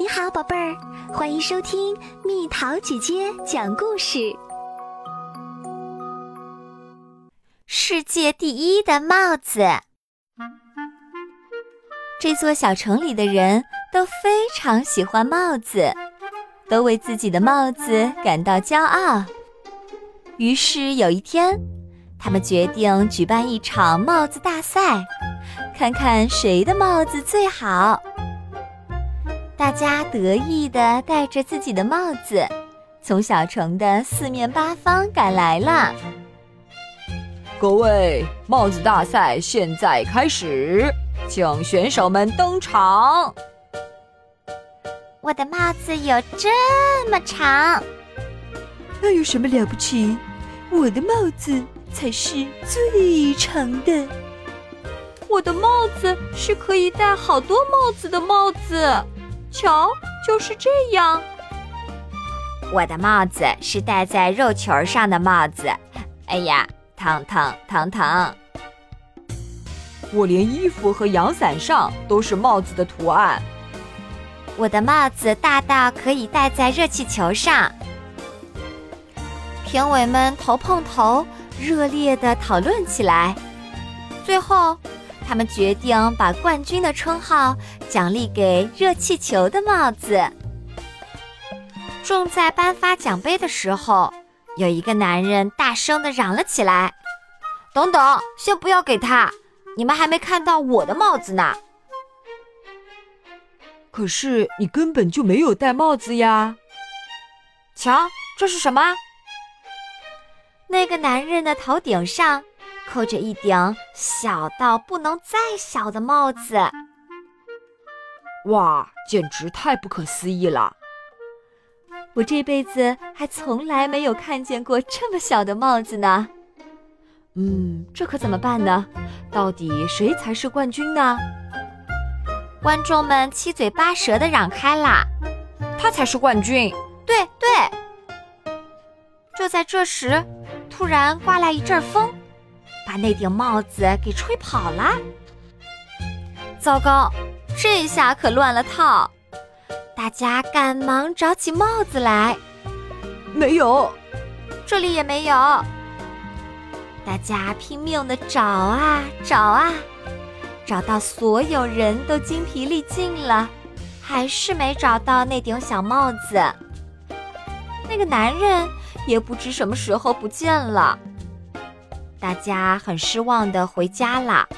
你好，宝贝儿，欢迎收听蜜桃姐姐讲故事。世界第一的帽子。这座小城里的人都非常喜欢帽子，都为自己的帽子感到骄傲。于是有一天，他们决定举办一场帽子大赛，看看谁的帽子最好。大家得意地戴着自己的帽子，从小城的四面八方赶来了。各位，帽子大赛现在开始，请选手们登场。我的帽子有这么长，那有什么了不起？我的帽子才是最长的。我的帽子是可以戴好多帽子的帽子。瞧，就是这样。我的帽子是戴在肉球上的帽子。哎呀，疼疼疼疼！我连衣服和阳伞上都是帽子的图案。我的帽子大到可以戴在热气球上。评委们头碰头，热烈的讨论起来。最后。他们决定把冠军的称号奖励给热气球的帽子。正在颁发奖杯的时候，有一个男人大声的嚷了起来：“等等，先不要给他！你们还没看到我的帽子呢。”可是你根本就没有戴帽子呀！瞧，这是什么？那个男人的头顶上。扣着一顶小到不能再小的帽子，哇，简直太不可思议了！我这辈子还从来没有看见过这么小的帽子呢。嗯，这可怎么办呢？到底谁才是冠军呢？观众们七嘴八舌的嚷开了：“他才是冠军！”对对。就在这时，突然刮来一阵风。把那顶帽子给吹跑了！糟糕，这下可乱了套！大家赶忙找起帽子来，没有，这里也没有。大家拼命的找啊找啊，找到所有人都精疲力尽了，还是没找到那顶小帽子。那个男人也不知什么时候不见了。大家很失望的回家了。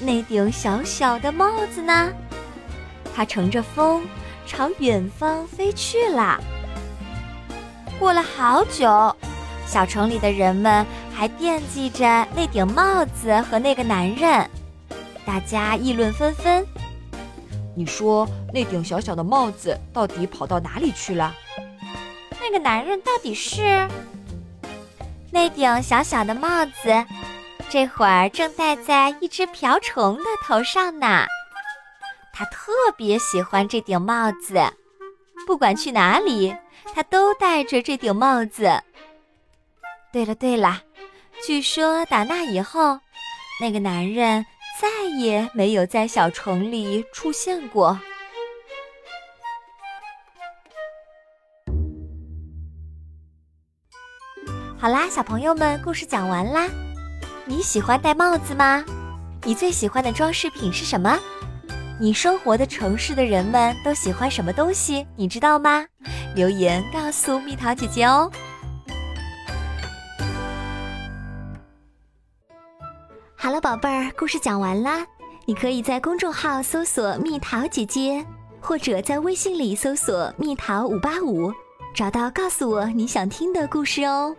那顶小小的帽子呢？它乘着风朝远方飞去了。过了好久，小城里的人们还惦记着那顶帽子和那个男人，大家议论纷纷。你说那顶小小的帽子到底跑到哪里去了？那个男人到底是？那顶小小的帽子，这会儿正戴在一只瓢虫的头上呢。他特别喜欢这顶帽子，不管去哪里，他都戴着这顶帽子。对了对了，据说打那以后，那个男人再也没有在小城里出现过。好啦，小朋友们，故事讲完啦。你喜欢戴帽子吗？你最喜欢的装饰品是什么？你生活的城市的人们都喜欢什么东西？你知道吗？留言告诉蜜桃姐姐哦。好了，宝贝儿，故事讲完啦。你可以在公众号搜索“蜜桃姐姐”，或者在微信里搜索“蜜桃五八五”，找到告诉我你想听的故事哦。